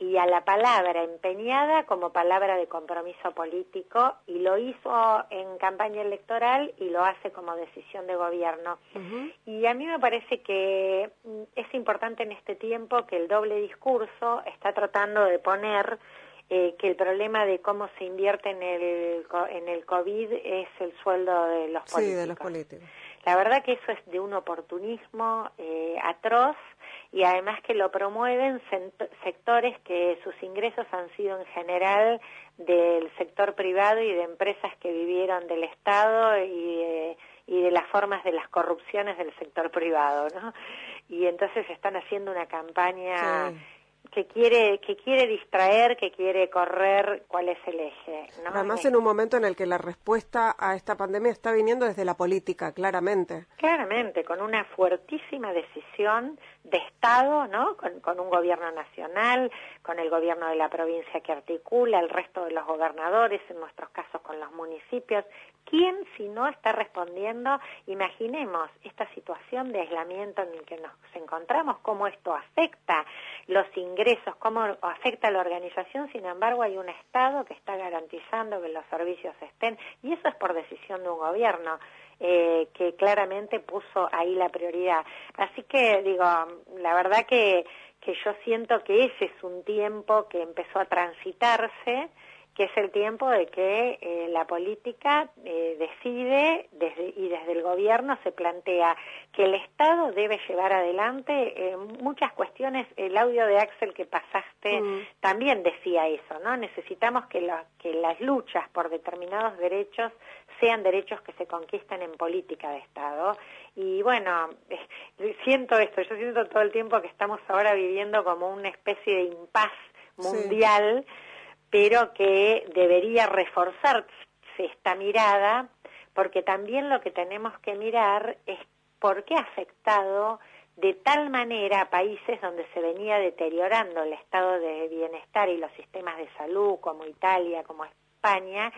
y a la palabra empeñada como palabra de compromiso político y lo hizo en campaña electoral y lo hace como decisión de gobierno. Y a mí me parece que mm, es importante en este tiempo que el doble discurso está tratando de poner eh, que el problema de cómo se invierte en el, en el COVID es el sueldo de los políticos. Sí, de los políticos. La verdad que eso es de un oportunismo eh, atroz y además que lo promueven sectores que sus ingresos han sido en general del sector privado y de empresas que vivieron del Estado y de, y de las formas de las corrupciones del sector privado, ¿no? Y entonces están haciendo una campaña que quiere que quiere distraer, que quiere correr cuál es el eje. ¿no? Además, en un momento en el que la respuesta a esta pandemia está viniendo desde la política, claramente. Claramente, con una fuertísima decisión de Estado, ¿no? Con, con, un gobierno nacional, con el gobierno de la provincia que articula, el resto de los gobernadores, en nuestros casos con los municipios. ¿Quién, si no, está respondiendo? Imaginemos esta situación de aislamiento en el que nos encontramos, cómo esto afecta los ingresos, cómo afecta a la organización. Sin embargo, hay un Estado que está garantizando que los servicios estén, y eso es por decisión de un gobierno. Eh, que claramente puso ahí la prioridad. Así que digo, la verdad que, que yo siento que ese es un tiempo que empezó a transitarse, que es el tiempo de que eh, la política eh, decide desde, y desde el gobierno se plantea que el Estado debe llevar adelante eh, muchas cuestiones. El audio de Axel que pasaste mm. también decía eso, ¿no? Necesitamos que, que las luchas por determinados derechos sean derechos que se conquistan en política de Estado. Y bueno, siento esto, yo siento todo el tiempo que estamos ahora viviendo como una especie de impas mundial, pero que debería reforzarse esta mirada, porque también lo que tenemos que mirar es por qué ha afectado de tal manera a países donde se venía deteriorando el estado de bienestar y los sistemas de salud, como Italia, como España,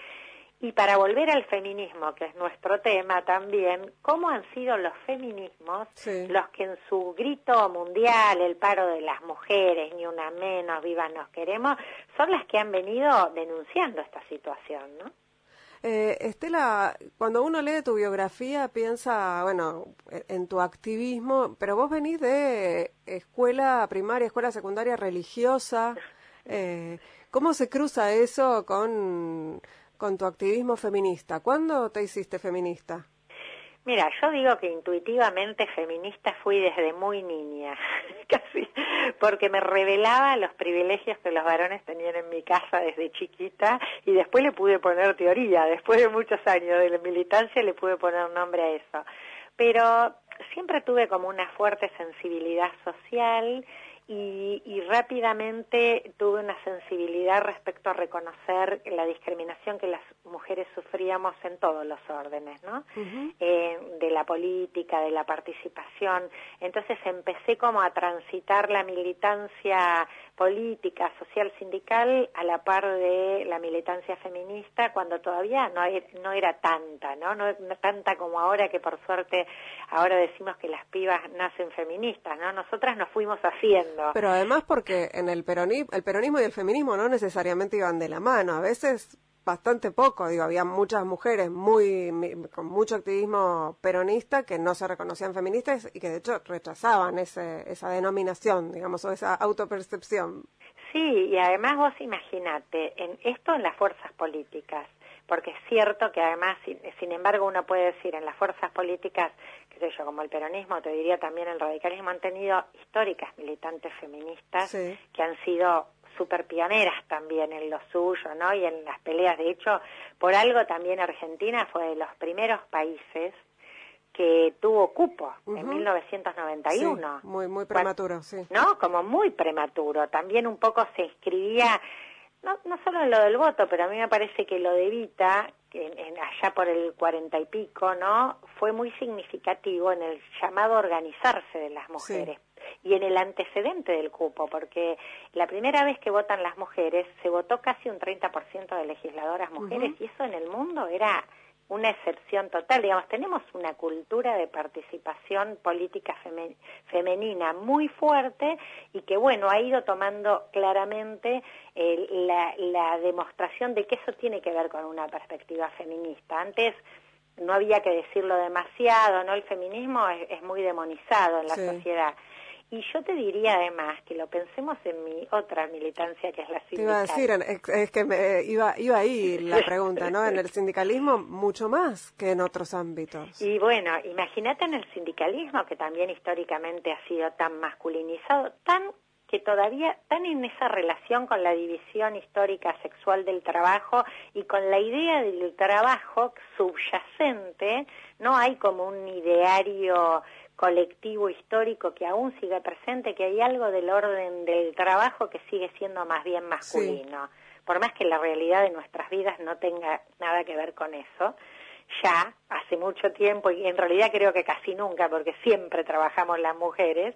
y para volver al feminismo, que es nuestro tema también, ¿cómo han sido los feminismos los que en su grito mundial, el paro de las mujeres, ni una menos, viva nos queremos, son las que han venido denunciando esta situación, ¿no? Eh, Estela, cuando uno lee tu biografía piensa, bueno, en tu activismo, pero vos venís de escuela primaria, escuela secundaria religiosa. Eh, ¿Cómo se cruza eso con con tu activismo feminista. ¿Cuándo te hiciste feminista? Mira, yo digo que intuitivamente feminista fui desde muy niña, <laughs> casi, porque me revelaba los privilegios que los varones tenían en mi casa desde chiquita y después le pude poner teoría, después de muchos años de la militancia le pude poner nombre a eso. Pero siempre tuve como una fuerte sensibilidad social y, rápidamente tuve una sensibilidad respecto a reconocer la discriminación que las mujeres sufríamos en todos los órdenes, ¿no? Eh, de la política, de la participación. Entonces empecé como a transitar la militancia política, social, sindical a la par de la militancia feminista cuando todavía no, era, no era tanta, ¿no? ¿no? tanta como ahora que por suerte ahora decimos que las pibas nacen feministas, ¿no? Nosotras nos fuimos haciendo. Pero además porque en el peronismo, el peronismo y el feminismo no necesariamente iban de la mano, a veces bastante poco, digo, había muchas mujeres muy con mucho activismo peronista que no se reconocían feministas y que de hecho rechazaban ese, esa denominación, digamos, o esa autopercepción. Sí, y además vos imaginate, en esto en las fuerzas políticas, porque es cierto que además, sin, embargo, uno puede decir en las fuerzas políticas, qué sé yo, como el peronismo, te diría también el radicalismo, han tenido históricas militantes feministas que han sido súper pioneras también en lo suyo, ¿no? Y en las peleas, de hecho, por algo también Argentina fue de los primeros países que tuvo cupo en 1991. muy, muy prematuro, sí. ¿No? Como muy prematuro. También un poco se inscribía, no, no solo en lo del voto, pero a mí me parece que lo de Vita, en, allá por el cuarenta y pico, ¿no? Fue muy significativo en el llamado a organizarse de las mujeres y en el antecedente del cupo, porque la primera vez que votan las mujeres se votó casi un 30% de legisladoras mujeres y eso en el mundo era una excepción total. Digamos, tenemos una cultura de participación política femenina muy fuerte y que, bueno, ha ido tomando claramente eh, la, la demostración de que eso tiene que ver con una perspectiva feminista. Antes no había que decirlo demasiado, ¿no? El feminismo es, muy demonizado en la sociedad. Y yo te diría además que lo pensemos en mi otra militancia que es la sindical. Te iba a decir, es, que me, iba, iba ahí <laughs> la pregunta, ¿no? En el sindicalismo mucho más que en otros ámbitos. Y bueno, imagínate en el sindicalismo que también históricamente ha sido tan masculinizado, tan que todavía tan en esa relación con la división histórica sexual del trabajo y con la idea del trabajo subyacente, no hay como un ideario colectivo histórico que aún sigue presente, que hay algo del orden del trabajo que sigue siendo más bien masculino. Por más que la realidad de nuestras vidas no tenga nada que ver con eso, ya hace mucho tiempo, y en realidad creo que casi nunca, porque siempre trabajamos las mujeres,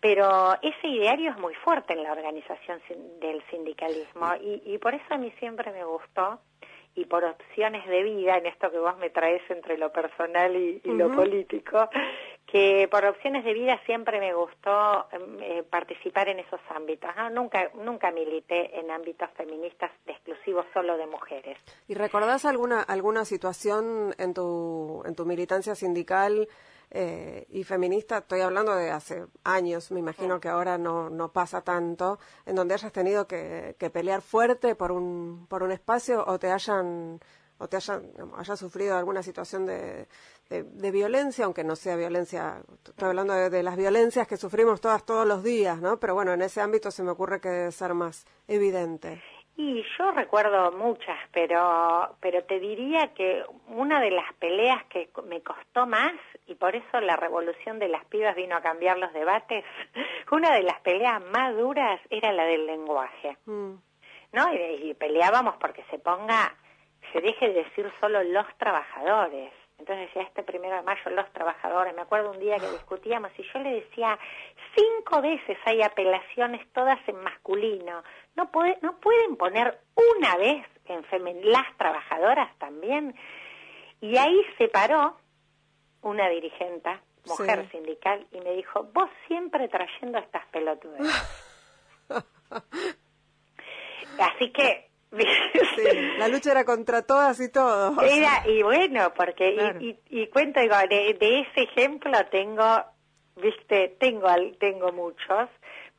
pero ese ideario es muy fuerte en la organización del sindicalismo y, y por eso a mí siempre me gustó y por opciones de vida, en esto que vos me traes entre lo personal y, lo político, que por opciones de vida siempre me gustó em, eh, participar en esos ámbitos. Nunca, nunca milité en ámbitos feministas exclusivos solo de mujeres. ¿Y recordás alguna, alguna situación en tu, en tu militancia sindical eh, y feminista, estoy hablando de hace años, me imagino que ahora no, no pasa tanto, en donde hayas tenido que, pelear fuerte por un, por un espacio o te hayan o te hayan, hayas sufrido alguna situación de, de, violencia, aunque no sea violencia, estoy hablando de, de, las violencias que sufrimos todas todos los días, ¿no? Pero bueno, en ese ámbito se me ocurre que debe ser más evidente. Y yo recuerdo muchas, pero, pero te diría que una de las peleas que me costó más, y por eso la revolución de las pibas vino a cambiar los debates, <laughs> una de las peleas más duras era la del lenguaje. Mm. ¿No? Y, y, peleábamos porque se ponga, se deje de decir solo los trabajadores. entonces decía este primero de mayo los trabajadores. Me acuerdo un día que discutíamos y yo le decía, cinco veces hay apelaciones todas en masculino. ¿No, puede, no pueden poner una vez en femenino las trabajadoras también? Y ahí se paró una dirigente, mujer sindical, y me dijo, vos siempre trayendo estas pelotudas. <laughs> Así que <laughs> la lucha era contra todas y todos. Era, y bueno, porque, y, cuento, digo, de, ese ejemplo tengo, viste, tengo, tengo muchos,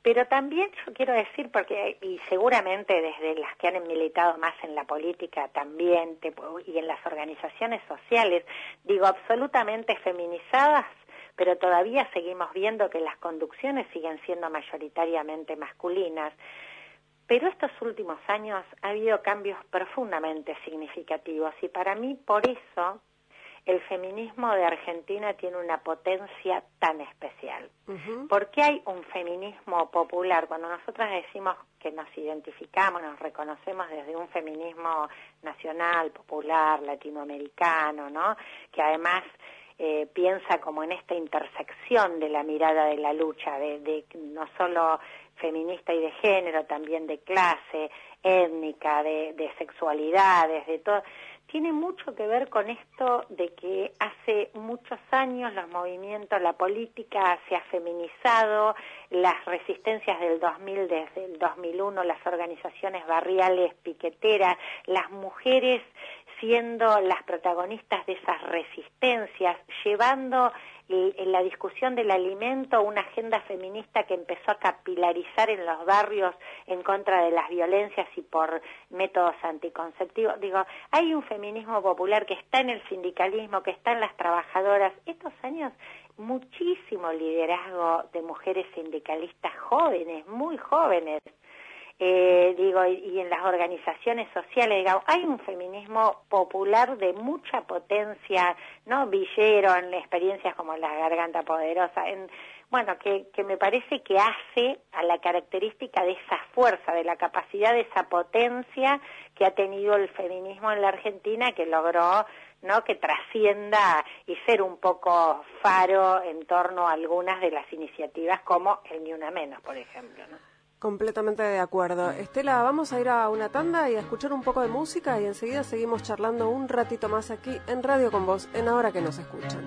pero también yo quiero decir, porque, y seguramente desde las que han militado más en la política también, y en las organizaciones sociales, digo, absolutamente feminizadas, pero todavía seguimos viendo que las conducciones siguen siendo mayoritariamente masculinas. Pero estos últimos años ha habido cambios profundamente significativos y para mí por eso el feminismo de Argentina tiene una potencia tan especial. Porque hay un feminismo popular. Cuando nosotras decimos que nos identificamos, nos reconocemos desde un feminismo nacional, popular, latinoamericano, ¿no? Que además eh, piensa como en esta intersección de la mirada de la lucha, de, de no solo feminista y de género, también de clase, étnica, de, de sexualidades, de todo tiene mucho que ver con esto de que hace muchos años los movimientos, la política se ha feminizado, las resistencias del 2000, desde el 2001, las organizaciones barriales, piqueteras, las mujeres siendo las protagonistas de esas resistencias, llevando en la discusión del alimento una agenda feminista que empezó a capilarizar en los barrios en contra de las violencias y por métodos anticonceptivos. Digo, hay un feminismo popular que está en el sindicalismo, que está en las trabajadoras. Estos años muchísimo liderazgo de mujeres sindicalistas jóvenes, muy jóvenes eh, digo, y, en las organizaciones sociales, digamos, hay un feminismo popular de mucha potencia, ¿no? Villero, en experiencias como la garganta poderosa, en, bueno, que, que me parece que hace a la característica de esa fuerza, de la capacidad de esa potencia que ha tenido el feminismo en la Argentina, que logró ¿no? que trascienda y ser un poco faro en torno a algunas de las iniciativas como el Ni Una Menos, por ejemplo. ¿no? Completamente de acuerdo. Estela, vamos a ir a una tanda y a escuchar un poco de música y enseguida seguimos charlando un ratito más aquí en Radio con Vos, en Ahora que nos escuchan.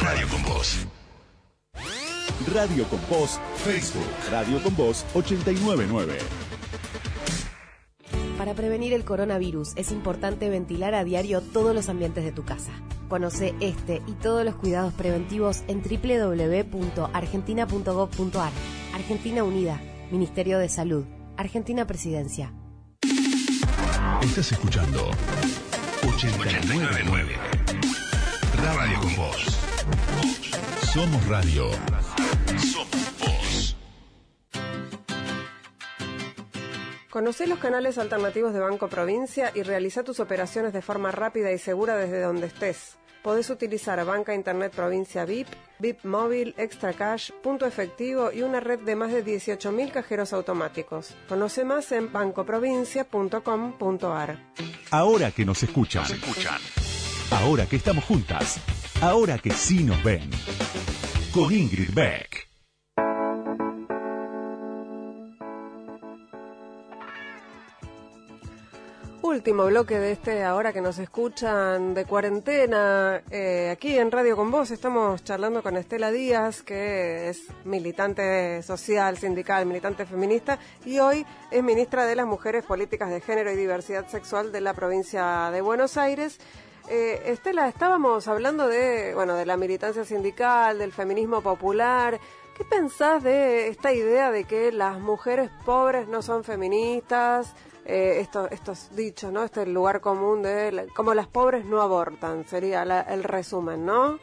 Radio con Voz. Radio con Voz, Facebook. Radio con Voz 899. Para prevenir el coronavirus es importante ventilar a diario todos los ambientes de tu casa. Conoce este y todos los cuidados preventivos en www.argentina.gov.ar. Argentina Unida, Ministerio de Salud, Argentina Presidencia. Estás escuchando 899. Radio con Voz. Somos radio. Somos voz. Conoce los canales alternativos de Banco Provincia y realiza tus operaciones de forma rápida y segura desde donde estés. Podés utilizar Banca Internet Provincia VIP, VIP Móvil, Extra Cash, Punto Efectivo y una red de más de 18.000 cajeros automáticos. Conoce más en bancoprovincia.com.ar. Ahora que nos escuchan. Ahora que estamos juntas. Ahora que sí nos ven. Con Ingrid Beck. Último bloque de este ahora que nos escuchan de cuarentena. Eh, aquí en Radio con Vos estamos charlando con Estela Díaz, que es militante social, sindical, militante feminista y hoy es ministra de las Mujeres, Políticas de Género y Diversidad Sexual de la provincia de Buenos Aires. Eh, Estela, estábamos hablando de, bueno, de la militancia sindical, del feminismo popular. ¿Qué pensás de esta idea de que las mujeres pobres no son feministas? Eh, esto, estos dichos, ¿no? Este lugar común de la- como las pobres no abortan, sería la- el resumen, ¿no?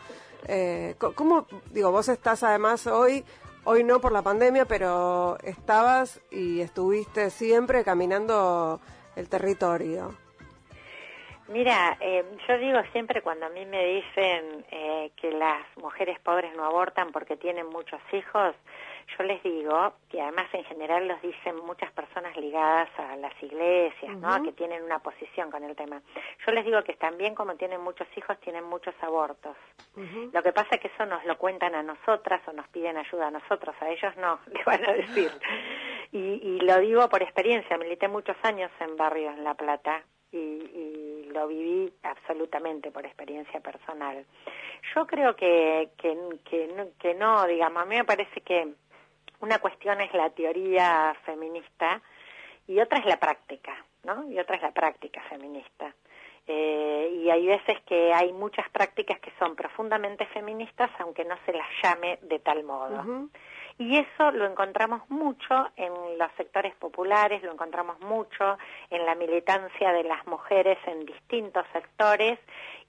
Eh, ¿Cómo, digo, vos estás además hoy, hoy no por la pandemia, pero estabas y estuviste siempre caminando el territorio? Mira, eh, yo digo siempre cuando a mí me dicen eh, que las mujeres pobres no abortan porque tienen muchos hijos, yo les digo, que además en general los dicen muchas personas ligadas a las iglesias, ¿no? Que tienen una posición con el tema. Yo les digo que también como tienen muchos hijos, tienen muchos abortos. Lo que pasa es que eso nos lo cuentan a nosotras o nos piden ayuda a nosotros, a ellos no, <laughs> le van a decir. Y, y lo digo por experiencia, milité muchos años en barrios en La Plata y, y lo viví absolutamente por experiencia personal. Yo creo que, que, que, no, que no, digamos, a mí me parece que una cuestión es la teoría feminista y otra es la práctica, ¿no? Y otra es la práctica feminista. Eh, y hay veces que hay muchas prácticas que son profundamente feministas, aunque no se las llame de tal modo. Y eso lo encontramos mucho en los sectores populares, lo encontramos mucho en la militancia de las mujeres en distintos sectores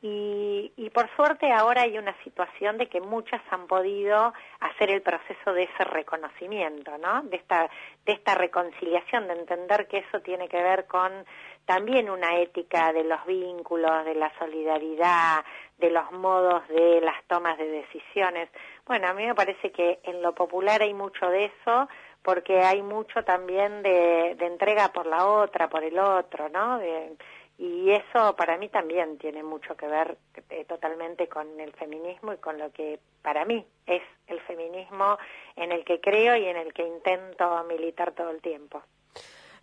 y, por suerte ahora hay una situación de que muchas han podido hacer el proceso de ese reconocimiento, ¿no? De esta, de esta reconciliación, de entender que eso tiene que ver con también una ética de los vínculos, de la solidaridad, de los modos de las tomas de decisiones. Bueno, a mí me parece que en lo popular hay mucho de eso, porque hay mucho también de, entrega por la otra, por el otro, ¿no? Y eso para mí también tiene mucho que ver eh, totalmente con el feminismo y con lo que para mí es el feminismo en el que creo y en el que intento militar todo el tiempo.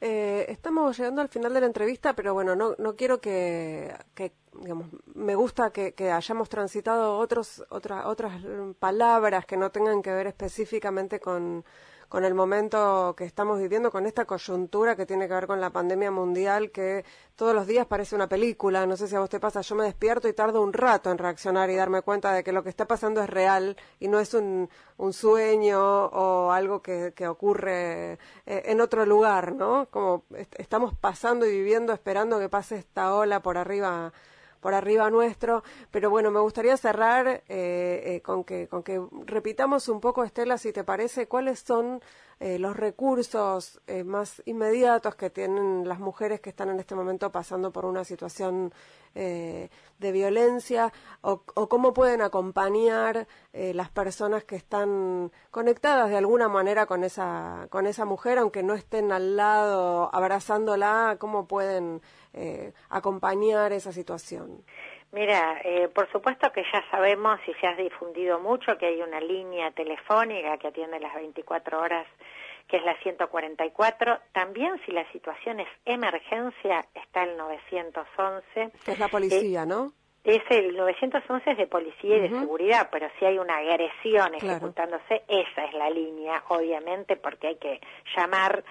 Eh, estamos llegando al final de la entrevista, pero bueno, no, no quiero que, que, digamos, me gusta que, hayamos transitado otros, otra- otras mm, palabras que no tengan que ver específicamente con, con el momento que estamos viviendo, con esta coyuntura que tiene que ver con la pandemia mundial, que todos los días parece una película. No sé si a vos te pasa, yo me despierto y tardo un rato en reaccionar y darme cuenta de que lo que está pasando es real y no es un, sueño o algo que, ocurre eh, en otro lugar, ¿no? Como est- estamos pasando y viviendo esperando que pase esta ola por arriba por arriba nuestro, pero bueno, me gustaría cerrar eh, eh, con que con que repitamos un poco, Estela, si te parece, cuáles son eh, los recursos eh, más inmediatos que tienen las mujeres que están en este momento pasando por una situación eh, de violencia o, o, cómo pueden acompañar eh, las personas que están conectadas de alguna manera con esa con esa mujer aunque no estén al lado abrazándola cómo pueden eh, acompañar esa situación Mira, eh, por supuesto que ya sabemos y se ha difundido mucho que hay una línea telefónica que atiende las 24 horas, que es la 144. También si la situación es emergencia, está el 911. Que es la policía, eh, ¿no? Es el 911 es de policía y de uh -huh. seguridad, pero si hay una agresión ejecutándose, claro. esa es la línea, obviamente, porque hay que llamar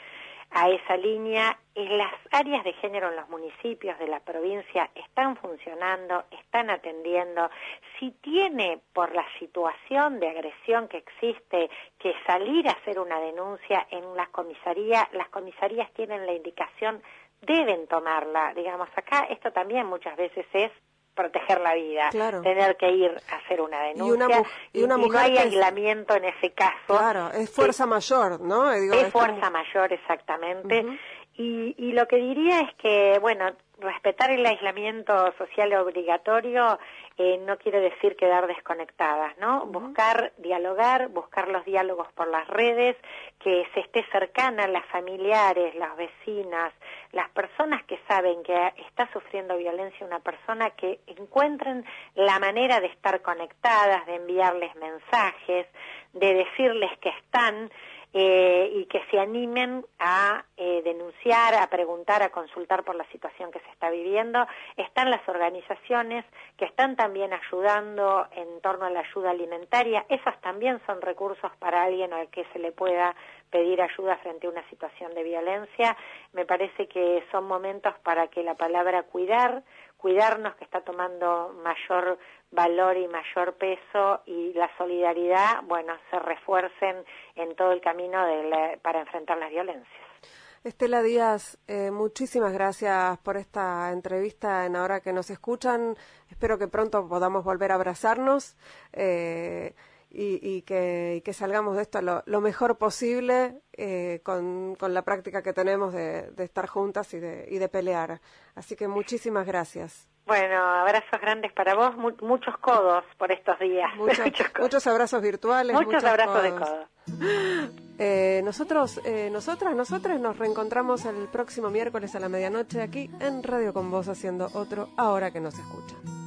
a esa línea. Las áreas de género en los municipios de la provincia están funcionando, están atendiendo. Si tiene por la situación de agresión que existe que salir a hacer una denuncia en las comisarías, las comisarías tienen la indicación, deben tomarla. Digamos, acá esto también muchas veces es proteger la vida, claro. tener que ir a hacer una denuncia y, una, y, una y mujer no hay es, aislamiento en ese caso. Claro, es fuerza es, mayor, ¿no? Digo, es, es, fuerza como... mayor, exactamente. Uh -huh. y, y lo que diría es que, bueno, respetar el aislamiento social obligatorio eh, no quiere decir quedar desconectadas, ¿no? Uh -huh. Buscar dialogar, buscar los diálogos por las redes, que se esté cercana las familiares, las vecinas, las personas que saben que está sufriendo violencia una persona, que encuentren la manera de estar conectadas, de enviarles mensajes, de decirles que están eh, y que se animen a eh, denunciar, a preguntar, a consultar por la situación que se está viviendo. Están las organizaciones que están también ayudando en torno a la ayuda alimentaria. Esos también son recursos para alguien al que se le pueda pedir ayuda frente a una situación de violencia. Me parece que son momentos para que la palabra cuidar, cuidarnos que está tomando mayor valor y mayor peso y la solidaridad, bueno, se refuercen en todo el camino de la, para enfrentar las violencias. Estela Díaz, eh, muchísimas gracias por esta entrevista en Ahora que nos escuchan. Espero que pronto podamos volver a abrazarnos eh, y, y, que, y, que, salgamos de esto lo, lo mejor posible eh, con, con, la práctica que tenemos de, de estar juntas y de, y de pelear. Así que muchísimas gracias. Bueno, abrazos grandes para vos, mu muchos codos por estos días. <laughs> Muchos, muchos, muchos abrazos virtuales. Muchos, muchos abrazos codos. de codo. <laughs> Eh, nosotros, eh, nosotras, nosotros nos reencontramos el próximo miércoles a la medianoche aquí en Radio con Vos haciendo otro Ahora que nos escuchan.